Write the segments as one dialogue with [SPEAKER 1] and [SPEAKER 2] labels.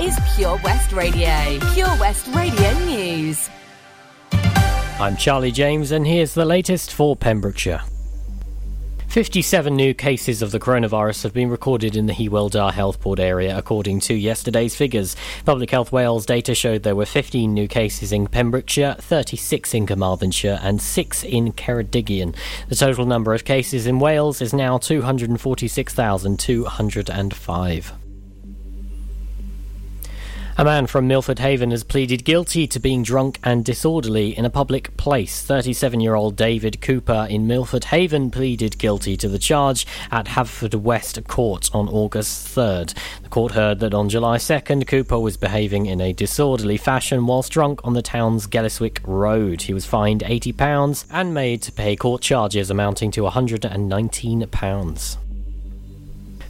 [SPEAKER 1] is Pure West Radio. Pure West Radio News.
[SPEAKER 2] I'm Charlie James, and here's the latest for Pembrokeshire. 57 new cases of the coronavirus have been recorded in the Health Board area, according to yesterday's figures. Public Health Wales data showed there were 15 new cases in Pembrokeshire, 36 in Carmarthenshire, and 6 in Ceredigion. The total number of cases in Wales is now 246,205. A man from Milford Haven has pleaded guilty to being drunk and disorderly in a public place. 37 year old David Cooper in Milford Haven pleaded guilty to the charge at Haverfordwest Court on August 3rd. The court heard that on July 2nd, Cooper was behaving in a disorderly fashion whilst drunk on the town's Gelliswick Road. He was fined £80 and made to pay court charges amounting to £119.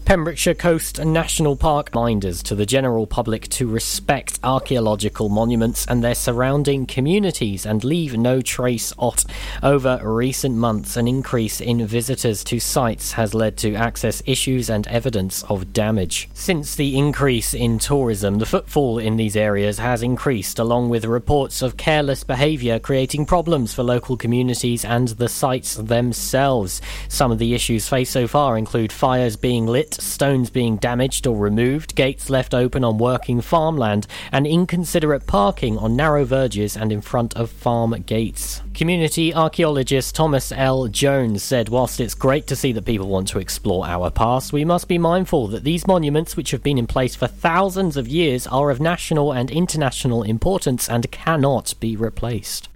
[SPEAKER 2] Pembrokeshire Coast National Park reminders to the general public to respect archaeological monuments and their surrounding communities and leave no trace ot. Over recent months, an increase in visitors to sites has led to access issues and evidence of damage. Since the increase in tourism, the footfall in these areas has increased, along with reports of careless behaviour creating problems for local communities and the sites themselves. Some of the issues faced so far include fires being lit stones being damaged or removed, gates left open on working farmland, and inconsiderate parking on narrow verges and in front of farm gates. Community archaeologist Thomas L. Jones said, Whilst it's great to see that people want to explore our past, we must be mindful that these monuments, which have been in place for thousands of years, are of national and international importance and cannot be replaced.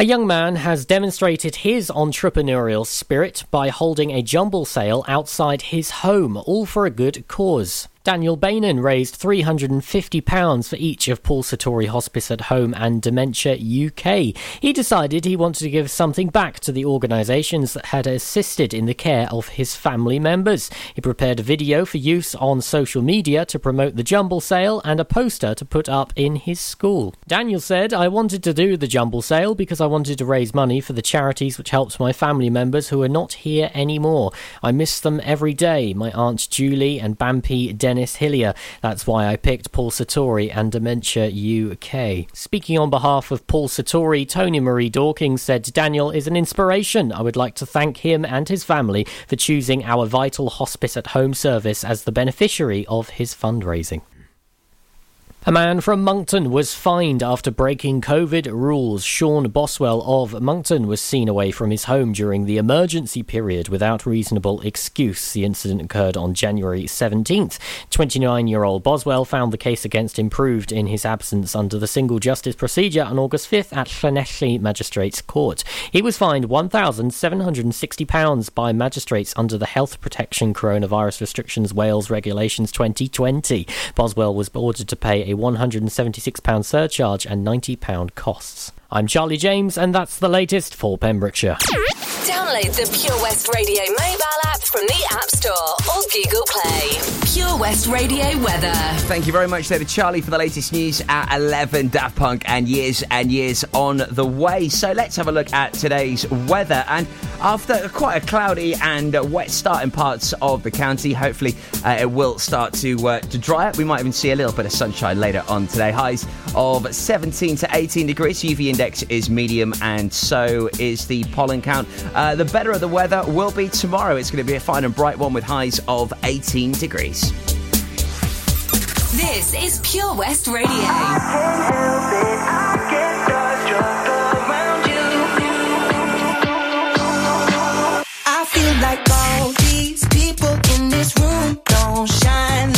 [SPEAKER 2] A young man has demonstrated his entrepreneurial spirit by holding a jumble sale outside his home, all for a good cause. Daniel Bainan raised £350 for each of Paul Sartori Hospice at Home and Dementia UK. He decided he wanted to give something back to the organisations that had assisted in the care of his family members. He prepared a video for use on social media to promote the jumble sale and a poster to put up in his school. Daniel said, I wanted to do the jumble sale because I wanted to raise money for the charities which helps my family members who are not here anymore. I miss them every day, my Aunt Julie and Bampy Dennis Hillier. That's why I picked Paul Sartori and Dementia UK. Speaking on behalf of Paul Sartori, Tony Marie Dawkins said Daniel is an inspiration. I would like to thank him and his family for choosing our vital hospice at home service as the beneficiary of his fundraising. A man from Monkton was fined after breaking COVID rules. Sean Boswell of Monkton was seen away from his home during the emergency period without reasonable excuse. The incident occurred on January 17th. 29 year old Boswell found the case against him proved in his absence under the single justice procedure on August 5th at Llanelli Magistrates Court. He was fined £1,760 by magistrates under the Health Protection Coronavirus Restrictions Wales Regulations 2020. Boswell was ordered to pay a £176 surcharge and £90 costs. I'm Charlie James, and that's the latest for Pembrokeshire.
[SPEAKER 1] Download the Pure West Radio mobile app from the App Store or Google Play. Pure West Radio weather.
[SPEAKER 3] Thank you very much there to Charlie for the latest news at 11. Daft Punk and years and years on the way. So let's have a look at today's weather. And after quite a cloudy and wet start in parts of the county, hopefully uh, it will start to uh, to dry up. We might even see a little bit of sunshine later on today. Highs of 17 to 18 degrees. UV index is medium, and so is the pollen count. Uh, the better of the weather will be tomorrow. It's going to be a fine and bright one with highs of 18 degrees.
[SPEAKER 1] This is Pure West Radio.
[SPEAKER 4] I feel like all these people in this room don't shine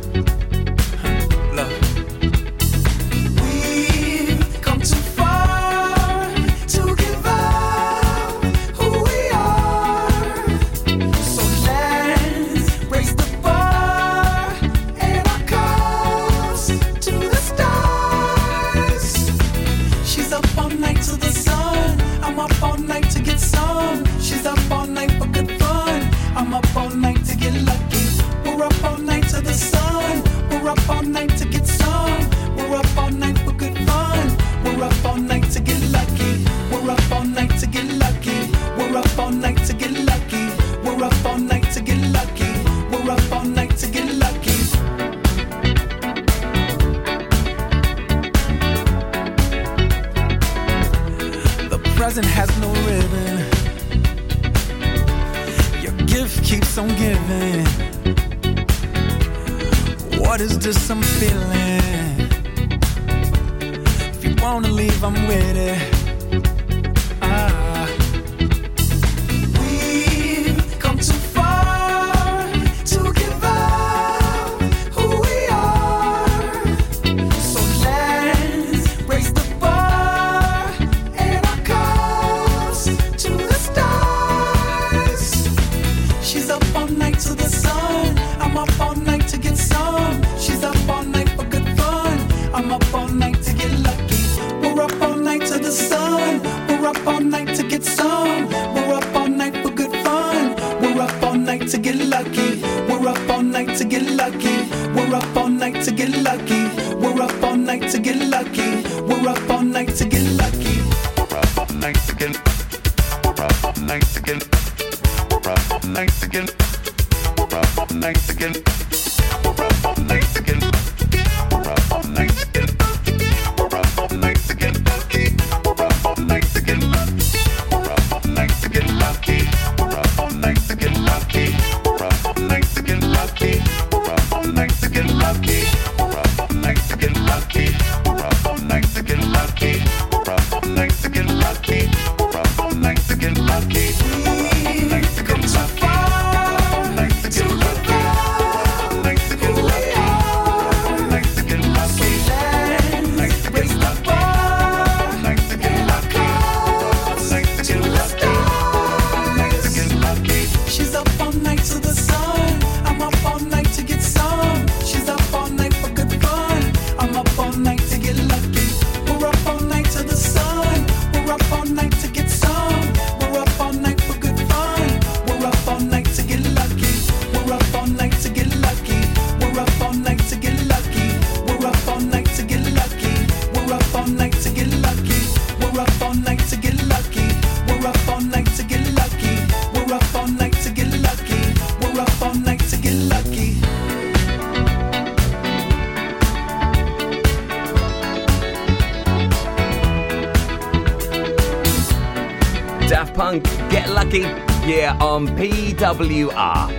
[SPEAKER 3] Daft Punk, Get Lucky, here on PWR.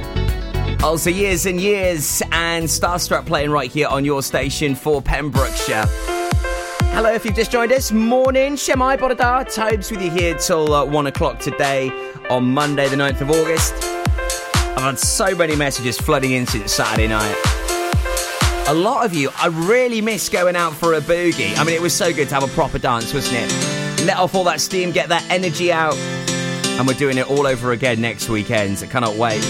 [SPEAKER 3] Also, years and years, and Starstruck playing right here on your station for Pembrokeshire. Hello, if you've just joined us, morning, Shemai Bodadar, Tobes with you here till uh, one o'clock today on Monday, the 9th of August. I've had so many messages flooding in since Saturday night. A lot of you, I really miss going out for a boogie. I mean, it was so good to have a proper dance, wasn't it? Let off all that steam, get that energy out. And we're doing it all over again next weekend. I cannot wait.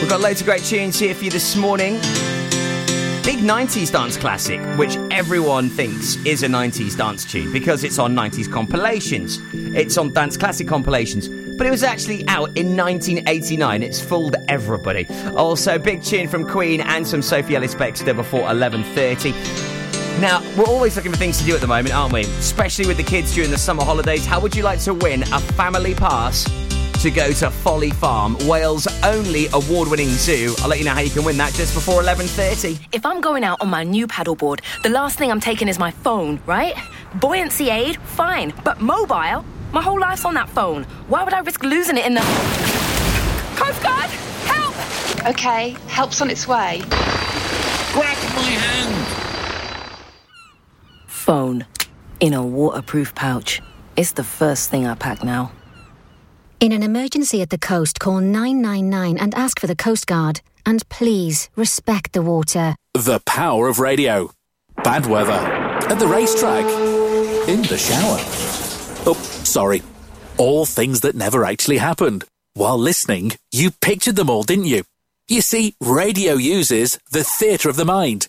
[SPEAKER 3] We've got loads of great tunes here for you this morning. Big 90s dance classic, which everyone thinks is a 90s dance tune because it's on 90s compilations. It's on dance classic compilations, but it was actually out in 1989. It's fooled everybody. Also, big tune from Queen and some Sophie Ellis Bextor before 11:30. Now, we're always looking for things to do at the moment, aren't we? Especially with the kids during the summer holidays. How would you like to win a family pass to go to Folly Farm, Wales' only award-winning zoo? I'll let you know how you can win that just before 11:30.
[SPEAKER 1] If I'm going out on my new paddleboard, the last thing I'm taking is my phone, right? Buoyancy aid, fine. But mobile? My whole life's on that phone. Why would I risk losing it in the. Coast Guard! Help!
[SPEAKER 5] Okay, help's on its way.
[SPEAKER 6] Grab my hand!
[SPEAKER 1] Phone. In a waterproof pouch. It's the first thing I pack now.
[SPEAKER 7] In an emergency at the coast, call 999 and ask for the Coast Guard. And please respect the water.
[SPEAKER 8] The power of radio. Bad weather. At the racetrack. In the shower. Oh, sorry. All things that never actually happened. While listening, you pictured them all, didn't you? You see, radio uses the theatre of the mind.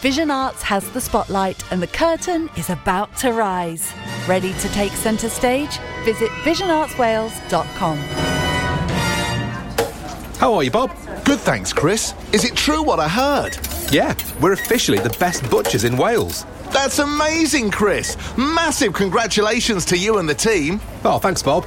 [SPEAKER 9] Vision Arts has the spotlight and the curtain is about to rise. Ready to take centre stage? Visit visionartswales.com.
[SPEAKER 10] How are you, Bob? Good, thanks, Chris. Is it true what I heard? Yeah, we're officially the best butchers in Wales. That's amazing, Chris. Massive congratulations to you and the team. Oh, thanks, Bob.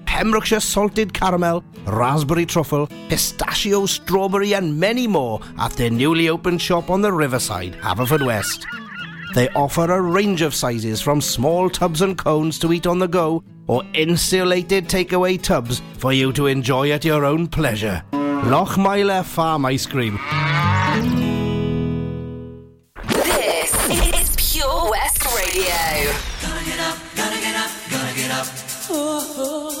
[SPEAKER 11] Pembrokeshire salted caramel, raspberry truffle, pistachio, strawberry, and many more at their newly opened shop on the riverside, Haverfordwest. They offer a range of sizes from small tubs and cones to eat on the go or insulated takeaway tubs for you to enjoy at your own pleasure. Lochmeyler Farm Ice Cream.
[SPEAKER 12] This is Pure West Radio.
[SPEAKER 13] Gonna get up, gonna get
[SPEAKER 1] up, Gonna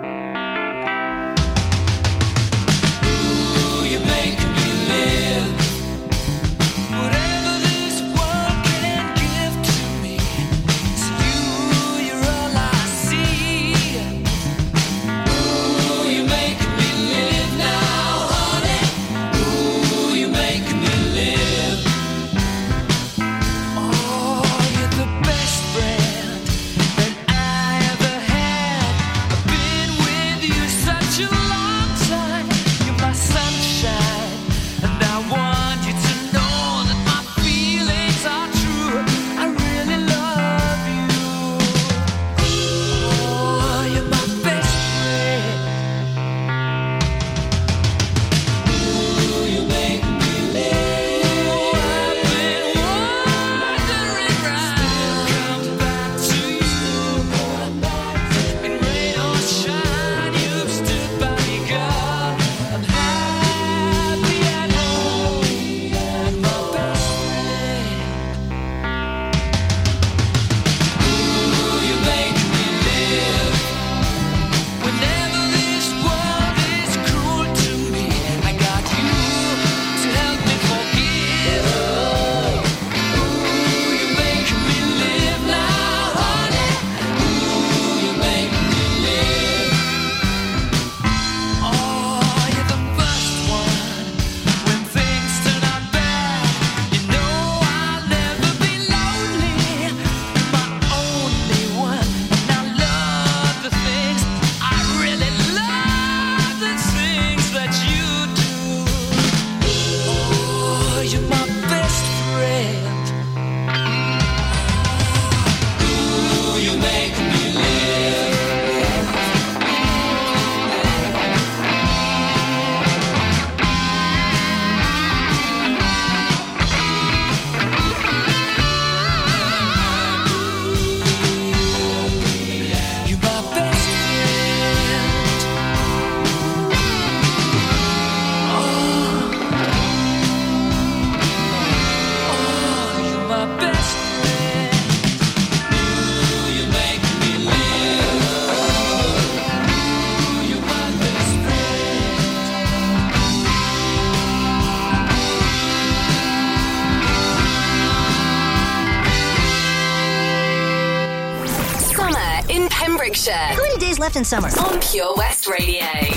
[SPEAKER 14] In summer.
[SPEAKER 12] On Pure West Radio.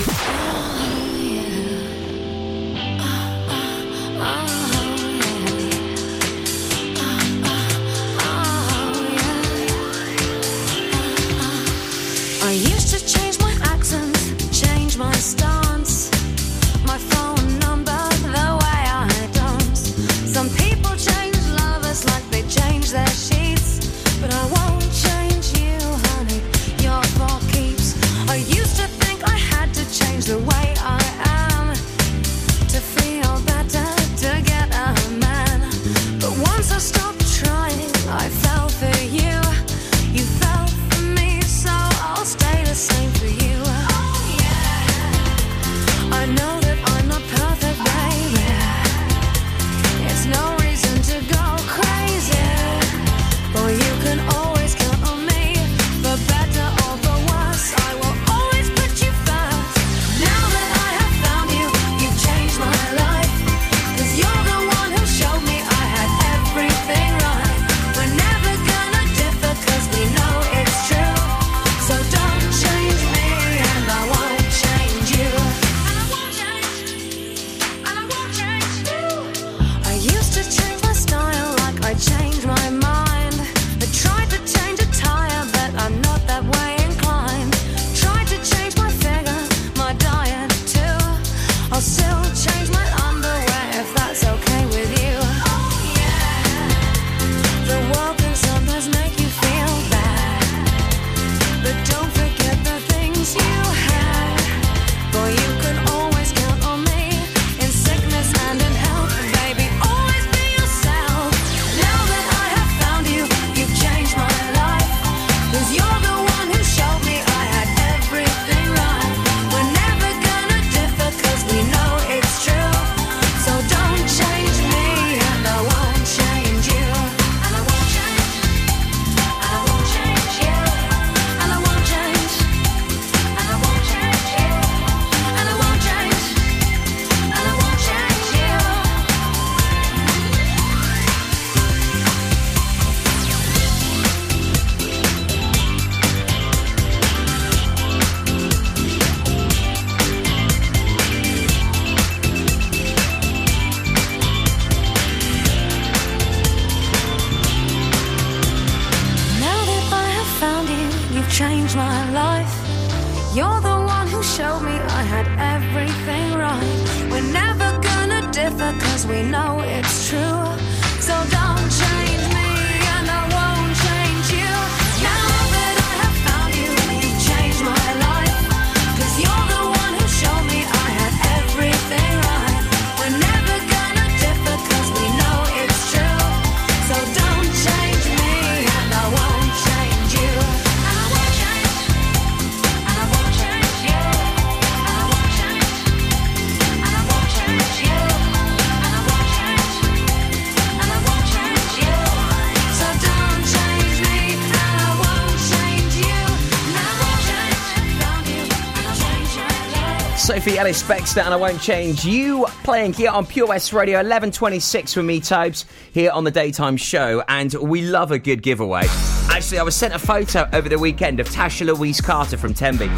[SPEAKER 3] Sophie Ellis and I Won't Change You playing here on Pure West Radio 1126 with me, Tobes, here on the daytime show. And we love a good giveaway. Actually, I was sent a photo over the weekend of Tasha Louise Carter from Tenby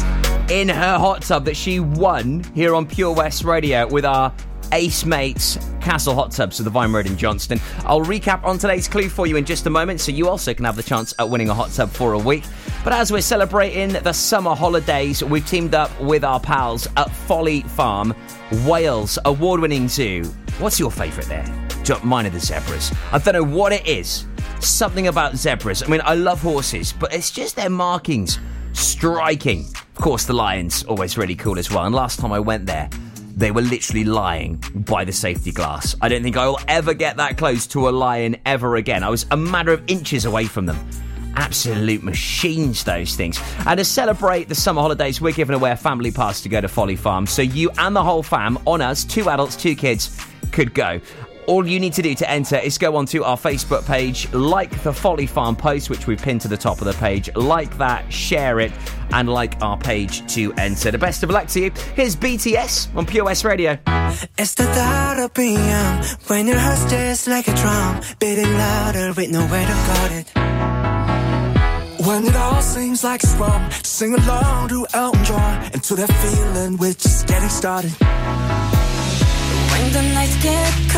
[SPEAKER 3] in her hot tub that she won here on Pure West Radio with our Ace Mates Castle Hot Tubs of the Vine Road in Johnston. I'll recap on today's clue for you in just a moment, so you also can have the chance at winning a hot tub for a week. But as we're celebrating the summer holidays, we've teamed up with our pals at Folly Farm, Wales award winning zoo. What's your favourite there? Mine are the zebras. I don't know what it is. Something about zebras. I mean, I love horses, but it's just their markings. Striking. Of course, the lions, always really cool as well. And last time I went there, they were literally lying by the safety glass. I don't think I will ever get that close to a lion ever again. I was a matter of inches away from them. Absolute machines, those things. And to celebrate the summer holidays, we're giving away a family pass to go to Folly Farm. So you and the whole fam, on us, two adults, two kids, could go. All you need to do to enter is go onto our Facebook page, like the Folly Farm post, which we've pinned to the top of the page, like that, share it, and like our page to enter. The best of luck to you. Here's BTS on West Radio.
[SPEAKER 15] It's the thought of being young when your heart's just like a drum, beating louder with nowhere to guard it. When it all seems like it's wrong, to sing along to Elton John and that feeling we're just getting started.
[SPEAKER 4] When the nights get cold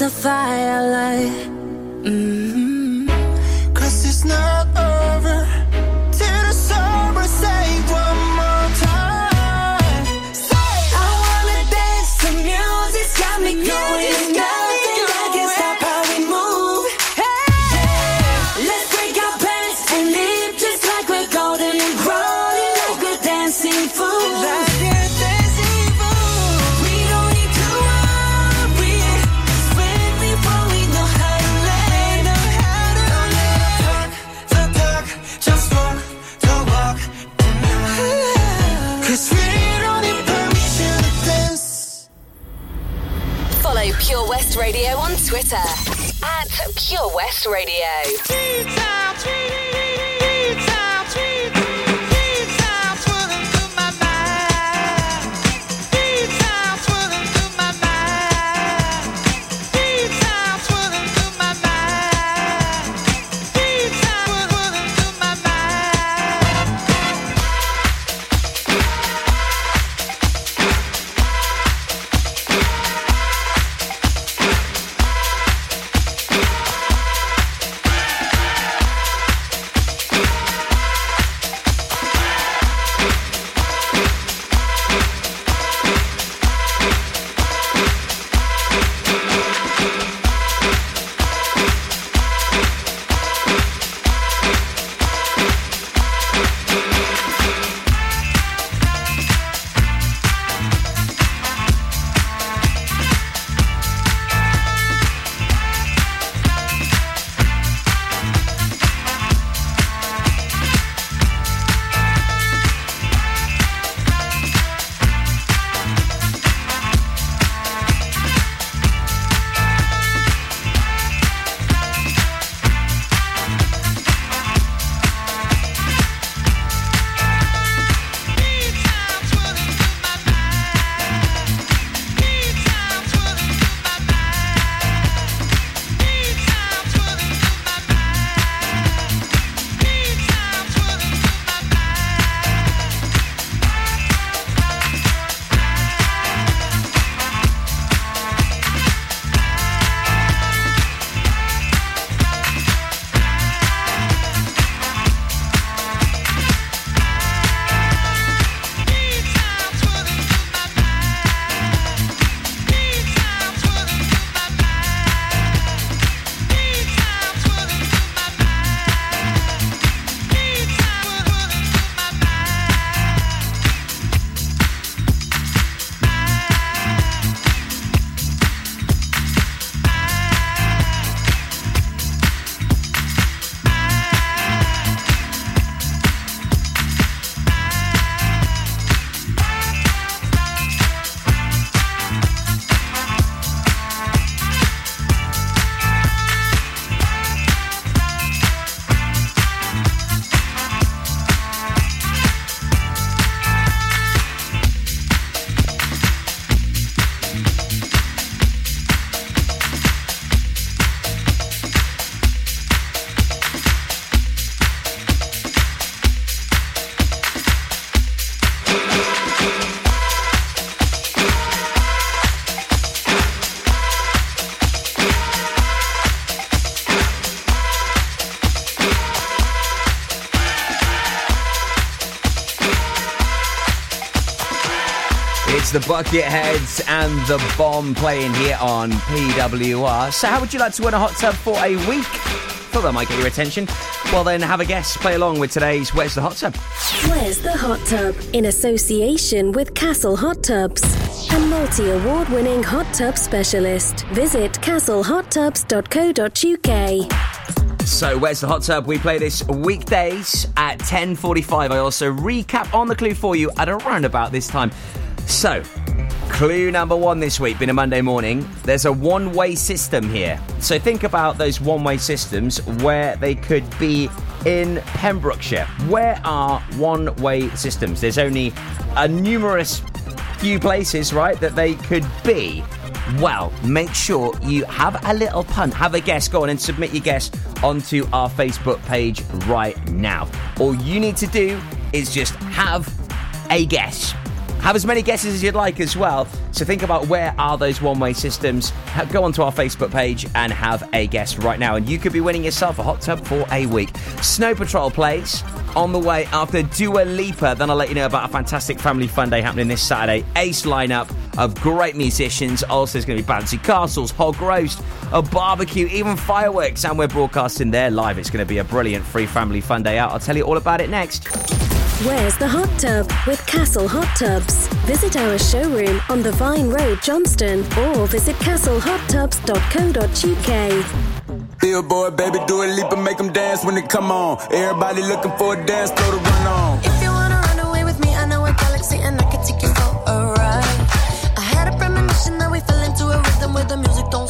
[SPEAKER 4] the
[SPEAKER 12] firelight. Mm. West Radio.
[SPEAKER 3] The Bucketheads and the Bomb playing here on PWR. So, how would you like to win a hot tub for a week? Thought that might get your attention. Well, then have a guess. Play along with today's Where's the Hot Tub?
[SPEAKER 14] Where's the Hot Tub? In association with Castle Hot Tubs, a multi award winning hot tub specialist. Visit castlehottubs.co.uk.
[SPEAKER 3] So, where's the hot tub? We play this weekdays at 10:45. I also recap on the clue for you at around about this time. So, clue number one this week, being a Monday morning. There's a one-way system here. So think about those one-way systems where they could be in Pembrokeshire. Where are one-way systems? There's only a numerous few places, right, that they could be. Well, make sure you have a little punt, have a guess, go on and submit your guess onto our Facebook page right now. All you need to do is just have a guess. Have as many guesses as you'd like as well. So think about where are those one-way systems. Go onto our Facebook page and have a guess right now, and you could be winning yourself a hot tub for a week. Snow Patrol plays on the way after Dua Lipa. Then I'll let you know about a fantastic family fun day happening this Saturday. Ace lineup of great musicians. Also, there's going to be bouncy castles, hog roast, a barbecue, even fireworks, and we're broadcasting there live. It's going to be a brilliant free family fun day out. I'll tell you all about it next.
[SPEAKER 14] Where's the Hot Tub? With Castle Hot Tubs. Visit our showroom on the Vine Road, Johnston, or visit castlehottubs.co.uk.
[SPEAKER 16] Billboard, baby, do a leap and make them dance when they come on. Everybody looking for a dance floor to run on.
[SPEAKER 4] If you wanna run away with me, I know a galaxy and I can take you for a ride. I had a premonition that we fell into a rhythm where the music don't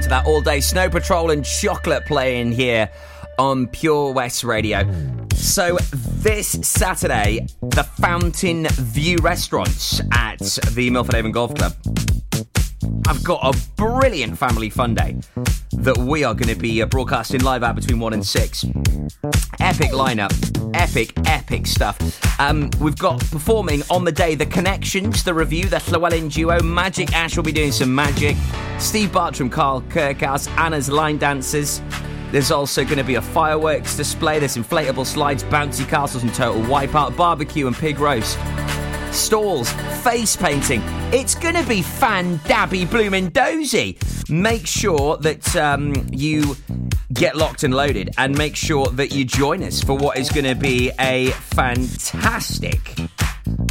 [SPEAKER 3] listen to that all day. Snow Patrol and Chocolate playing here on Pure West Radio. So, this Saturday, the Fountain View restaurants at the Milford Haven Golf Club. I've got a brilliant family fun day that we are going to be broadcasting live out between 1 and 6. Epic lineup, epic, epic stuff. Um, we've got performing on the day The Connections, The Review, the Llewellyn Duo, Magic Ash will be doing some magic, Steve Bartram, Carl Kirkhouse, Anna's Line Dancers. There's also going to be a fireworks display, there's inflatable slides, bouncy castles, and total wipeout, barbecue, and pig roast stalls, face painting. It's going to be fan dabby bloomin' dozy. Make sure that um, you get locked and loaded and make sure that you join us for what is going to be a fantastic,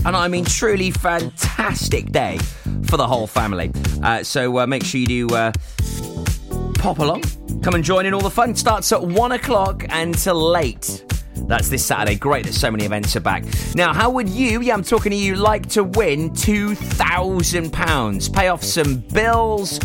[SPEAKER 3] and I mean truly fantastic day for the whole family. Uh, so uh, make sure you do. Uh, pop along. Come and join in all the fun. Starts at one o'clock until late. That's this Saturday. Great that so many events are back. Now, how would you, yeah, I'm talking to you, like to win £2,000? Pay off some bills,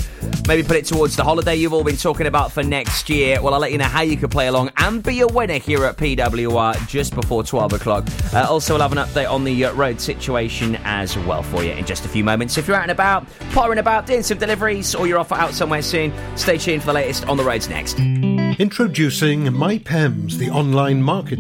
[SPEAKER 3] maybe put it towards the holiday you've all been talking about for next year. Well, I'll let you know how you can play along and be a winner here at PWR just before 12 o'clock. Uh, also, we'll have an update on the uh, road situation as well for you in just a few moments. If you're out and about, pottering about, doing some deliveries, or you're off out somewhere soon, stay tuned for the latest on the roads next.
[SPEAKER 17] Introducing MyPems, the online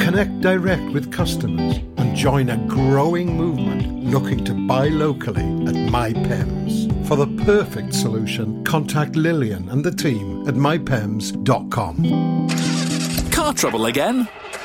[SPEAKER 17] connect direct with customers and join a growing movement looking to buy locally at MyPems. For the perfect solution, contact Lillian and the team at mypems.com.
[SPEAKER 8] Car trouble again?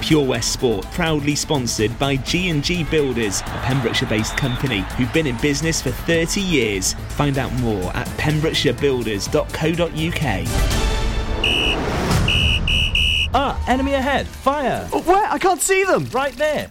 [SPEAKER 18] Pure West Sport, proudly sponsored by G&G Builders, a Pembrokeshire-based company who've been in business for 30 years. Find out more at pembrokeshirebuilders.co.uk.
[SPEAKER 19] Ah, enemy ahead. Fire.
[SPEAKER 20] where? I can't see them.
[SPEAKER 19] Right there.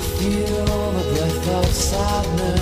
[SPEAKER 21] feel the breath of sadness.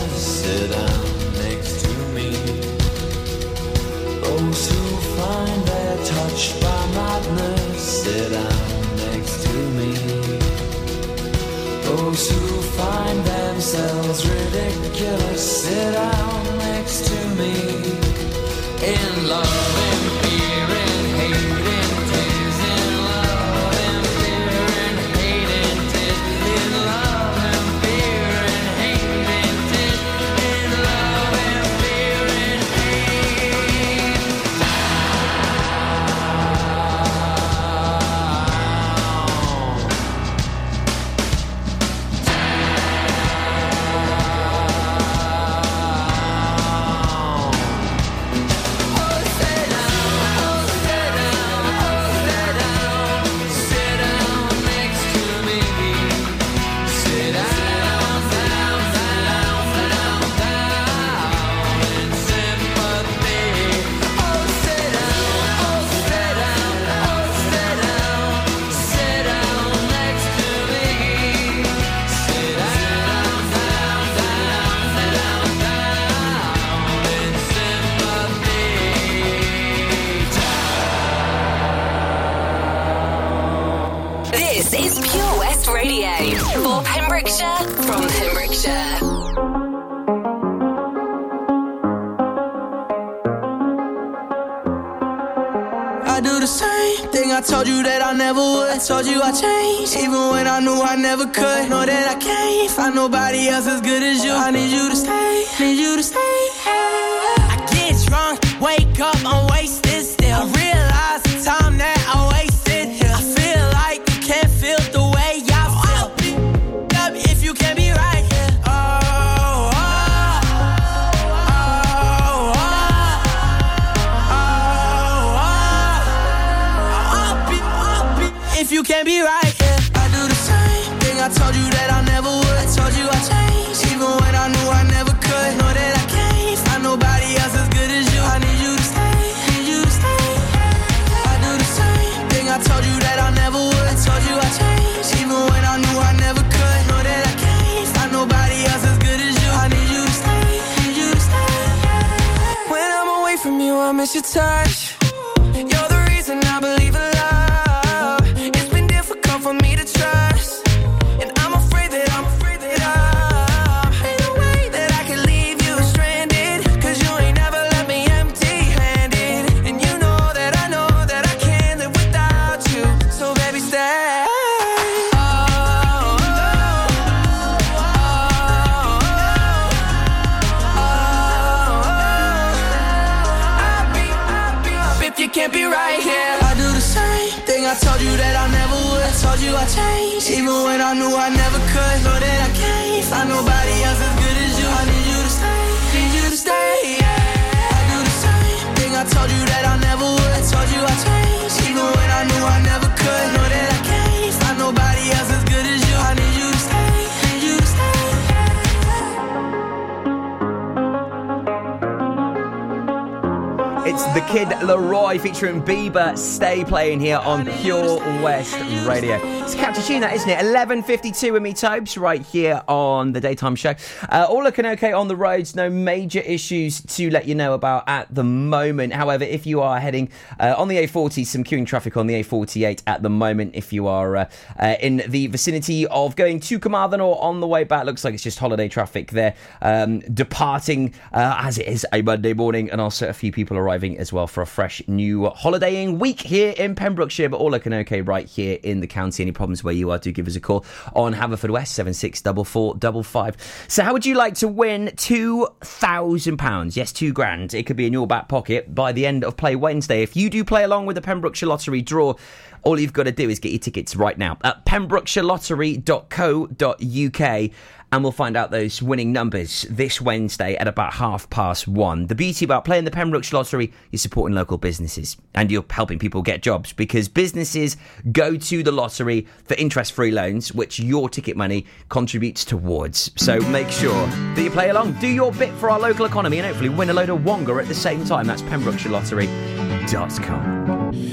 [SPEAKER 21] Never could. Know that I can't find nobody else as good as your touch.
[SPEAKER 3] Kid LAROI featuring Bieber. Stay playing here on Pure West Radio. Catchy tune, that isn't it? 11:52 with me, Tobes, right here on the daytime show. Uh, all looking okay on the roads. No major issues to let you know about at the moment. However, if you are heading uh, on the A40, some queuing traffic on the A48 at the moment. If you are uh, uh, in the vicinity of going to Carmarthen or on the way back, looks like it's just holiday traffic there. Um, departing uh, as it is a Monday morning, and also a few people arriving as well for a fresh new holidaying week here in Pembrokeshire. But all looking okay right here in the county. Any problems where you are, do give us a call on Haverfordwest seven six double four double five. So, how would you like to win two thousand pounds? Yes, two grand. It could be in your back pocket by the end of Play Wednesday. If you do play along with the Pembrokeshire Lottery draw. All you've got to do is get your tickets right now at pembrokeshirelottery.co.uk and we'll find out those winning numbers this Wednesday at about half past one. The beauty about playing the Pembrokeshire Lottery is supporting local businesses and you're helping people get jobs because businesses go to the lottery for interest free loans, which your ticket money contributes towards. So make sure that you play along, do your bit for our local economy, and hopefully win a load of Wonga at the same time. That's pembrokeshirelottery.com.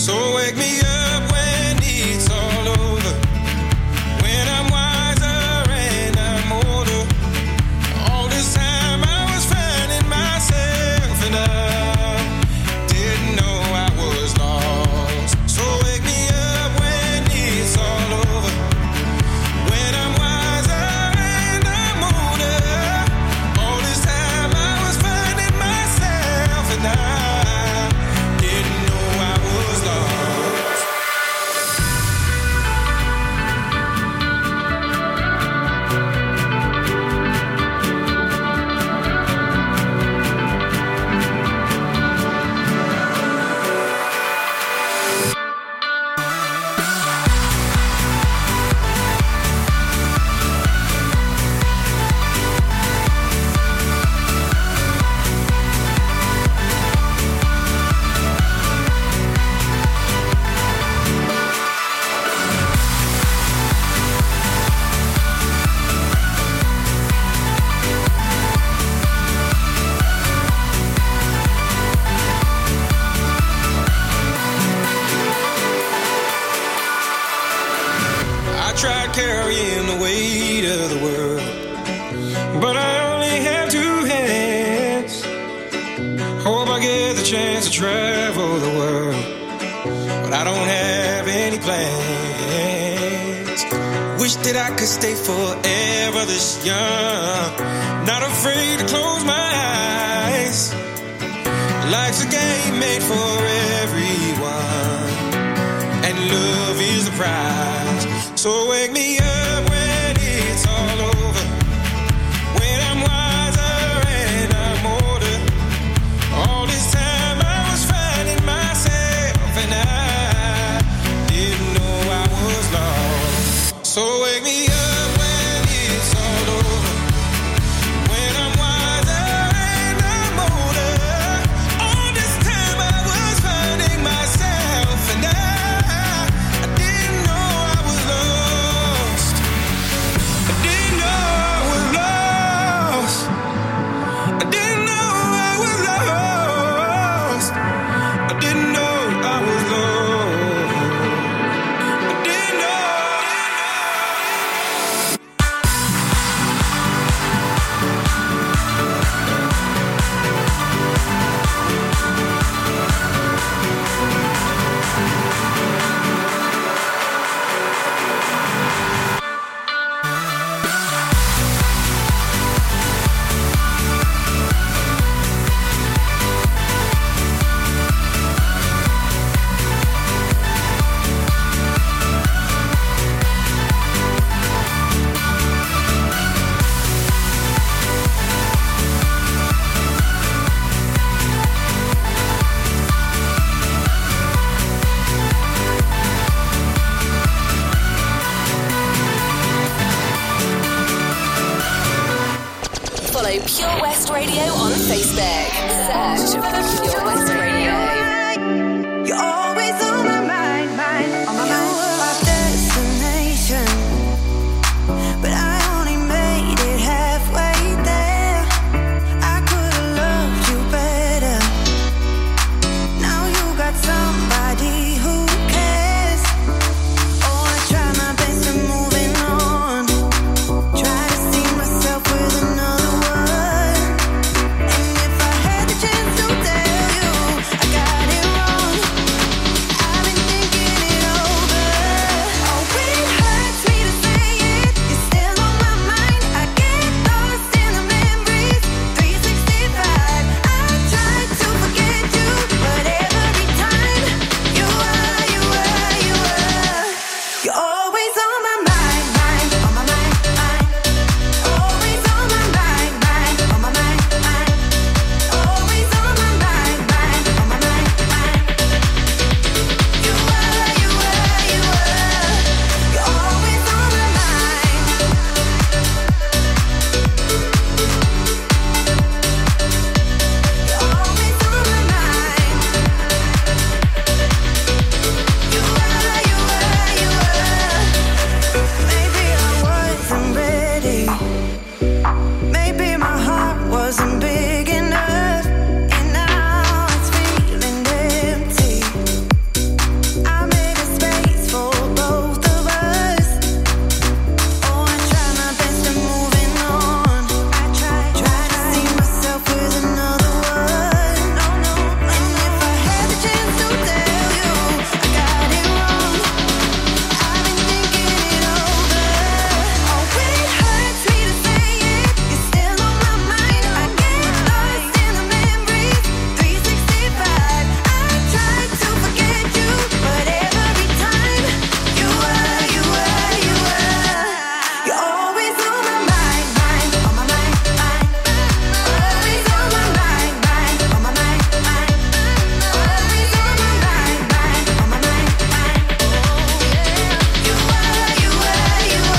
[SPEAKER 22] So wake me up